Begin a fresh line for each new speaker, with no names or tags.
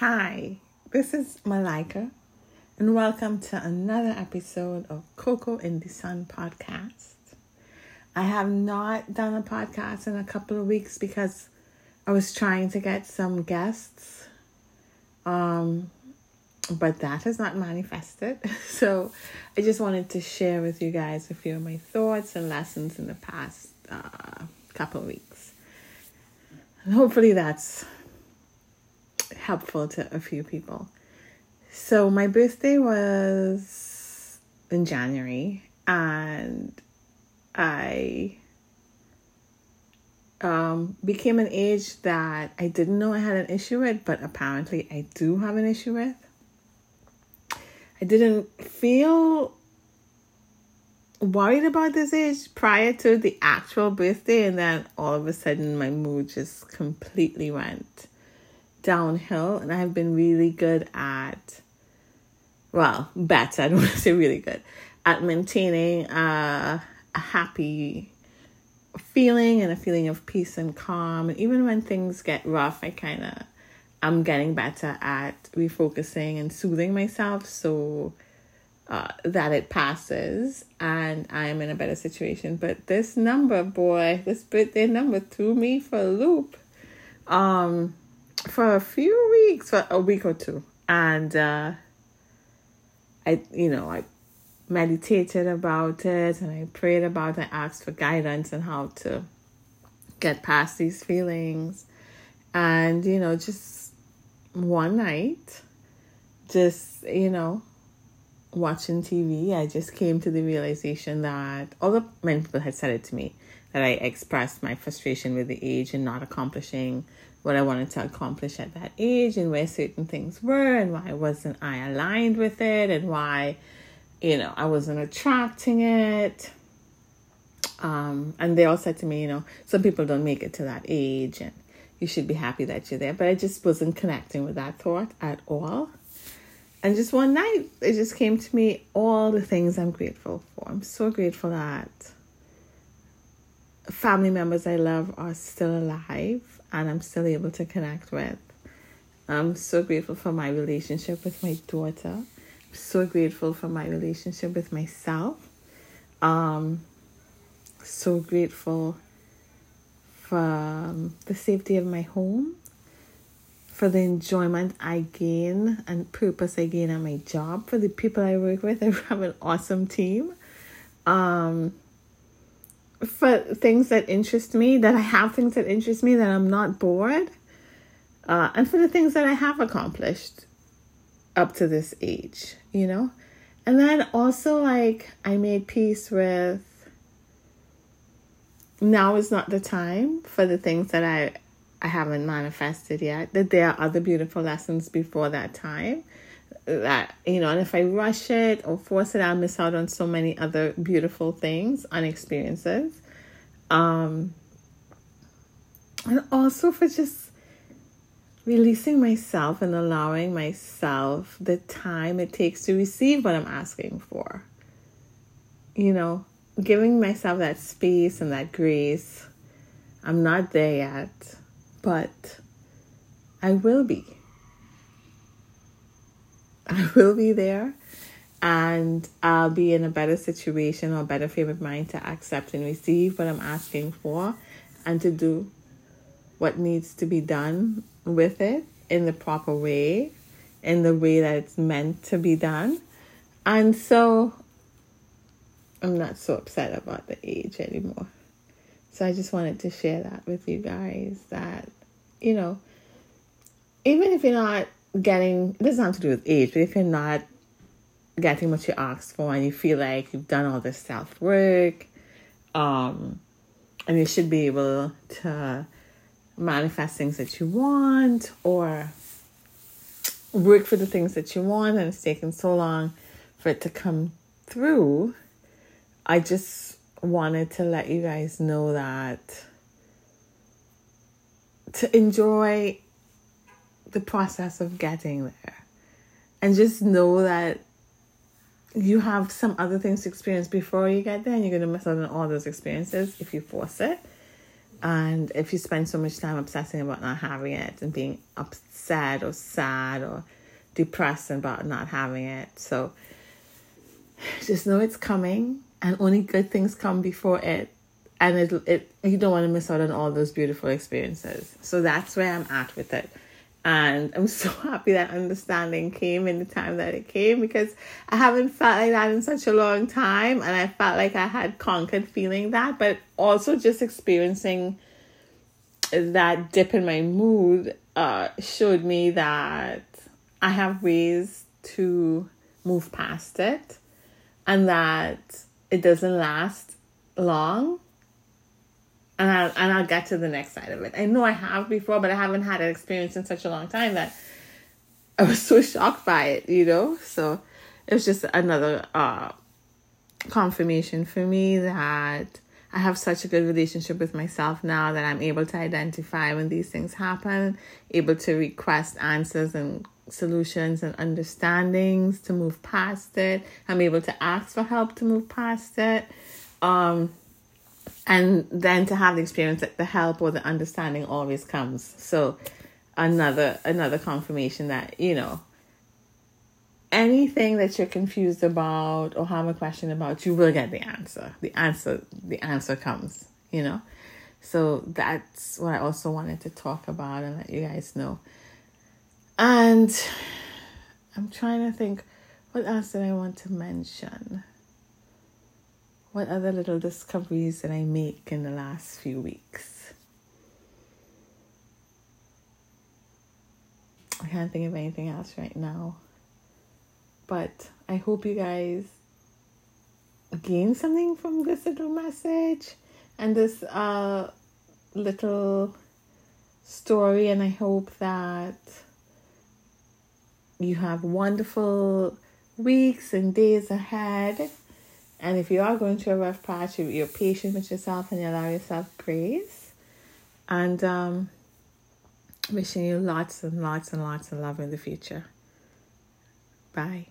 Hi, this is Malika, and welcome to another episode of Coco in the Sun podcast. I have not done a podcast in a couple of weeks because I was trying to get some guests, um, but that has not manifested. So I just wanted to share with you guys a few of my thoughts and lessons in the past uh, couple of weeks. And hopefully that's helpful to a few people. So my birthday was in January and I um, became an age that I didn't know I had an issue with, but apparently I do have an issue with. I didn't feel worried about this age prior to the actual birthday, and then all of a sudden my mood just completely went downhill and I've been really good at well, better, I don't want to say really good, at maintaining a, a happy feeling and a feeling of peace and calm. And even when things get rough, I kind of I'm getting better at refocusing and soothing myself so uh, that it passes and I'm in a better situation. But this number, boy, this birthday number threw me for a loop. Um, for a few weeks, for a week or two, and uh, I, you know, I meditated about it and I prayed about it. I asked for guidance on how to get past these feelings, and you know, just one night, just you know, watching TV, I just came to the realization that although many people had said it to me that I expressed my frustration with the age and not accomplishing what I wanted to accomplish at that age and where certain things were and why wasn't I aligned with it and why, you know, I wasn't attracting it. Um, and they all said to me, you know, some people don't make it to that age and you should be happy that you're there. But I just wasn't connecting with that thought at all. And just one night, it just came to me all the things I'm grateful for. I'm so grateful that family members I love are still alive and I'm still able to connect with. I'm so grateful for my relationship with my daughter. I'm so grateful for my relationship with myself. Um, so grateful for um, the safety of my home, for the enjoyment I gain and purpose I gain at my job, for the people I work with. I have an awesome team. Um, for things that interest me, that I have things that interest me, that I'm not bored, uh, and for the things that I have accomplished up to this age, you know? And then also, like, I made peace with now is not the time for the things that I I haven't manifested yet. That there are other beautiful lessons before that time. That you know, and if I rush it or force it, I'll miss out on so many other beautiful things and experiences. Um, and also for just releasing myself and allowing myself the time it takes to receive what I'm asking for. You know, giving myself that space and that grace. I'm not there yet, but I will be. I will be there and I'll be in a better situation or better frame of mind to accept and receive what I'm asking for and to do what needs to be done with it in the proper way, in the way that it's meant to be done. And so I'm not so upset about the age anymore. So I just wanted to share that with you guys that, you know, even if you're not getting, it doesn't have to do with age, but if you're not getting what you asked for and you feel like you've done all this self work, um, and you should be able to manifest things that you want or work for the things that you want and it's taken so long for it to come through I just wanted to let you guys know that to enjoy the process of getting there and just know that you have some other things to experience before you get there and you're going to miss out on all those experiences if you force it And if you spend so much time obsessing about not having it and being upset or sad or depressed about not having it. So just know it's coming and only good things come before it. And it, it you don't want to miss out on all those beautiful experiences. So that's where I'm at with it. And I'm so happy that understanding came in the time that it came because I haven't felt like that in such a long time. And I felt like I had conquered feeling that, but also just experiencing that dip in my mood uh, showed me that I have ways to move past it and that it doesn't last long. And I'll, and I'll get to the next side of it. I know I have before, but I haven't had an experience in such a long time that I was so shocked by it, you know? So it was just another uh, confirmation for me that I have such a good relationship with myself now that I'm able to identify when these things happen, able to request answers and solutions and understandings to move past it. I'm able to ask for help to move past it. Um, and then to have the experience that the help or the understanding always comes. So another another confirmation that, you know, anything that you're confused about or have a question about, you will get the answer. The answer the answer comes, you know. So that's what I also wanted to talk about and let you guys know. And I'm trying to think what else did I want to mention? What other little discoveries did I make in the last few weeks? I can't think of anything else right now. But I hope you guys gain something from this little message and this uh, little story. And I hope that you have wonderful weeks and days ahead. And if you are going through a rough patch, you're patient with yourself and you allow yourself grace. And um, wishing you lots and lots and lots of love in the future. Bye.